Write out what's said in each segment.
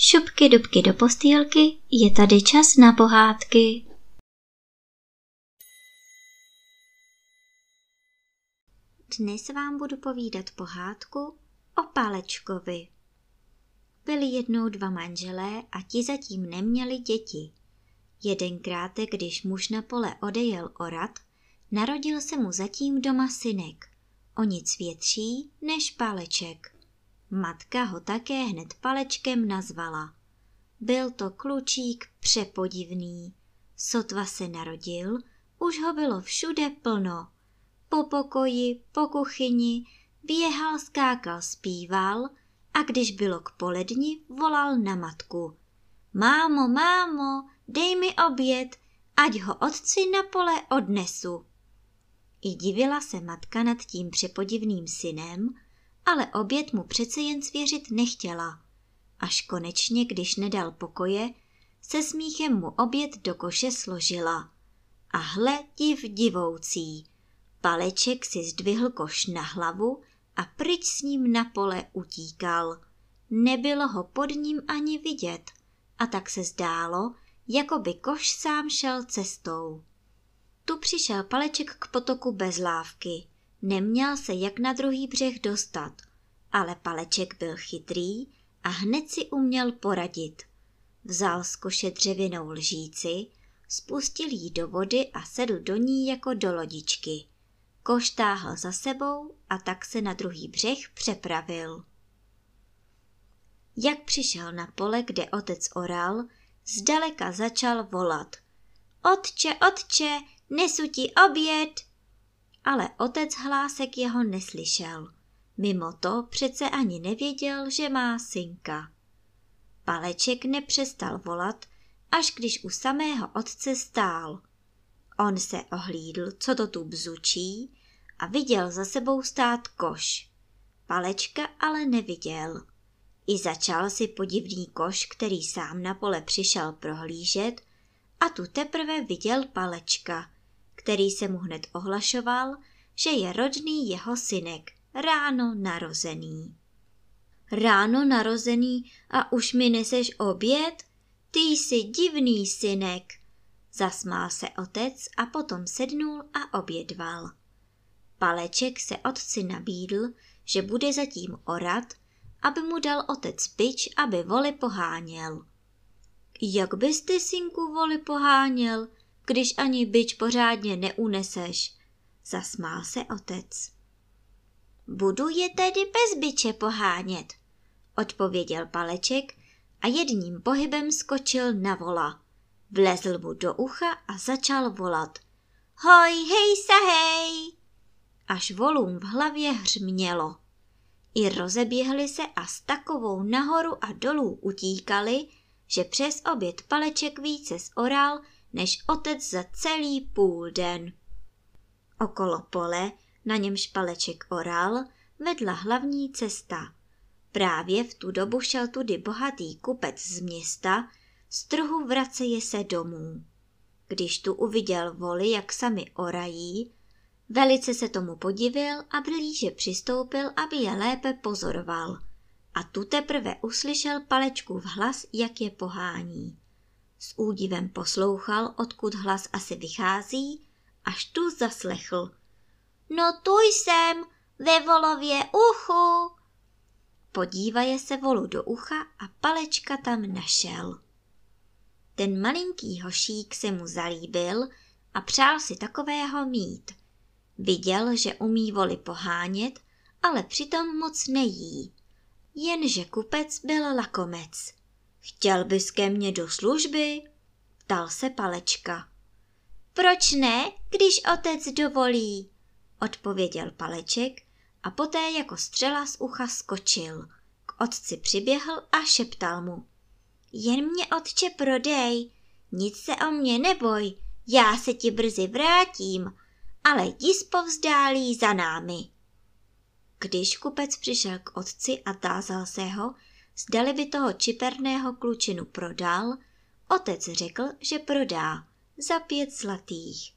šupky dubky do postýlky, je tady čas na pohádky. Dnes vám budu povídat pohádku o Palečkovi. Byli jednou dva manželé a ti zatím neměli děti. Jedenkrát, když muž na pole odejel orat, narodil se mu zatím doma synek, o nic větší než Paleček. Matka ho také hned palečkem nazvala. Byl to klučík přepodivný. Sotva se narodil, už ho bylo všude plno. Po pokoji, po kuchyni, běhal, skákal, zpíval a když bylo k poledni, volal na matku. Mámo, mámo, dej mi oběd, ať ho otci na pole odnesu. I divila se matka nad tím přepodivným synem, ale oběd mu přece jen svěřit nechtěla. Až konečně, když nedal pokoje, se smíchem mu oběd do koše složila. A hle div divoucí. Paleček si zdvihl koš na hlavu a pryč s ním na pole utíkal. Nebylo ho pod ním ani vidět a tak se zdálo, jako by koš sám šel cestou. Tu přišel Paleček k potoku bez lávky. Neměl se jak na druhý břeh dostat, ale Paleček byl chytrý a hned si uměl poradit. Vzal z koše dřevěnou lžíci, spustil jí do vody a sedl do ní jako do lodičky. Koš táhl za sebou a tak se na druhý břeh přepravil. Jak přišel na pole, kde otec oral, zdaleka začal volat. Otče, otče, nesu ti oběd! Ale otec hlásek jeho neslyšel. Mimo to přece ani nevěděl, že má synka. Paleček nepřestal volat, až když u samého otce stál. On se ohlídl, co to tu bzučí, a viděl za sebou stát koš. Palečka ale neviděl. I začal si podivný koš, který sám na pole přišel prohlížet, a tu teprve viděl Palečka, který se mu hned ohlašoval, že je rodný jeho synek, ráno narozený. Ráno narozený a už mi neseš oběd? Ty jsi divný synek. Zasmál se otec a potom sednul a obědval. Paleček se otci nabídl, že bude zatím orat, aby mu dal otec pič, aby voli poháněl. Jak bys ty, synku, voli poháněl, když ani byč pořádně neuneseš? Zasmál se otec. Budu je tedy bez byče pohánět, odpověděl Paleček a jedním pohybem skočil na vola. Vlezl mu do ucha a začal volat. Hoj, hej, sahej! Až volům v hlavě hřmělo. I rozeběhli se a s takovou nahoru a dolů utíkali, že přes oběd Paleček více zoral, než otec za celý půl den. Okolo pole na němž paleček oral, vedla hlavní cesta. Právě v tu dobu šel tudy bohatý kupec z města, z trhu vraceje se domů. Když tu uviděl voli, jak sami orají, velice se tomu podivil a blíže přistoupil, aby je lépe pozoroval. A tu teprve uslyšel palečku v hlas, jak je pohání. S údivem poslouchal, odkud hlas asi vychází, až tu zaslechl. No tu jsem, ve volově uchu. Podívaje se volu do ucha a palečka tam našel. Ten malinký hošík se mu zalíbil a přál si takového mít. Viděl, že umí voli pohánět, ale přitom moc nejí. Jenže kupec byl lakomec. Chtěl bys ke mně do služby? Ptal se palečka. Proč ne, když otec dovolí? odpověděl Paleček a poté jako střela z ucha skočil. K otci přiběhl a šeptal mu. Jen mě otče prodej, nic se o mě neboj, já se ti brzy vrátím, ale jdi povzdálí za námi. Když kupec přišel k otci a tázal se ho, zdali by toho čiperného klučinu prodal, otec řekl, že prodá za pět zlatých.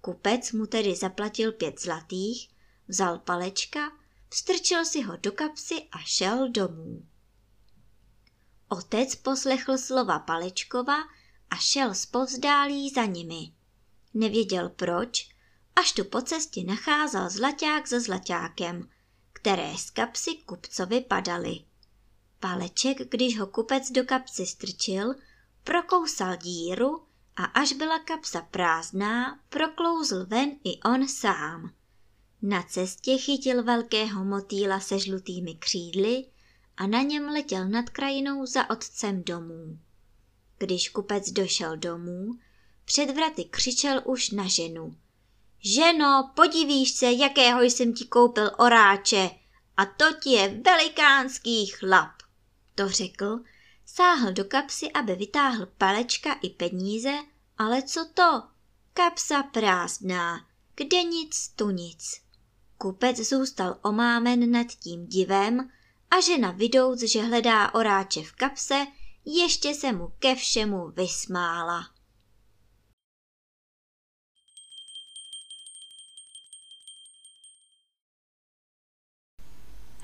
Kupec mu tedy zaplatil pět zlatých, vzal palečka, vstrčil si ho do kapsy a šel domů. Otec poslechl slova Palečkova a šel zpovzdálí za nimi. Nevěděl proč, až tu po cestě nacházel zlaťák za zlaťákem, které z kapsy kupcovi padaly. Paleček, když ho kupec do kapsy strčil, prokousal díru a až byla kapsa prázdná, proklouzl ven i on sám. Na cestě chytil velkého motýla se žlutými křídly a na něm letěl nad krajinou za otcem domů. Když kupec došel domů, před vraty křičel už na ženu. Ženo, podívíš se, jakého jsem ti koupil oráče, a to ti je velikánský chlap. To řekl, sáhl do kapsy, aby vytáhl palečka i peníze, ale co to? Kapsa prázdná, kde nic, tu nic. Kupec zůstal omámen nad tím divem a žena vidouc, že hledá oráče v kapse, ještě se mu ke všemu vysmála.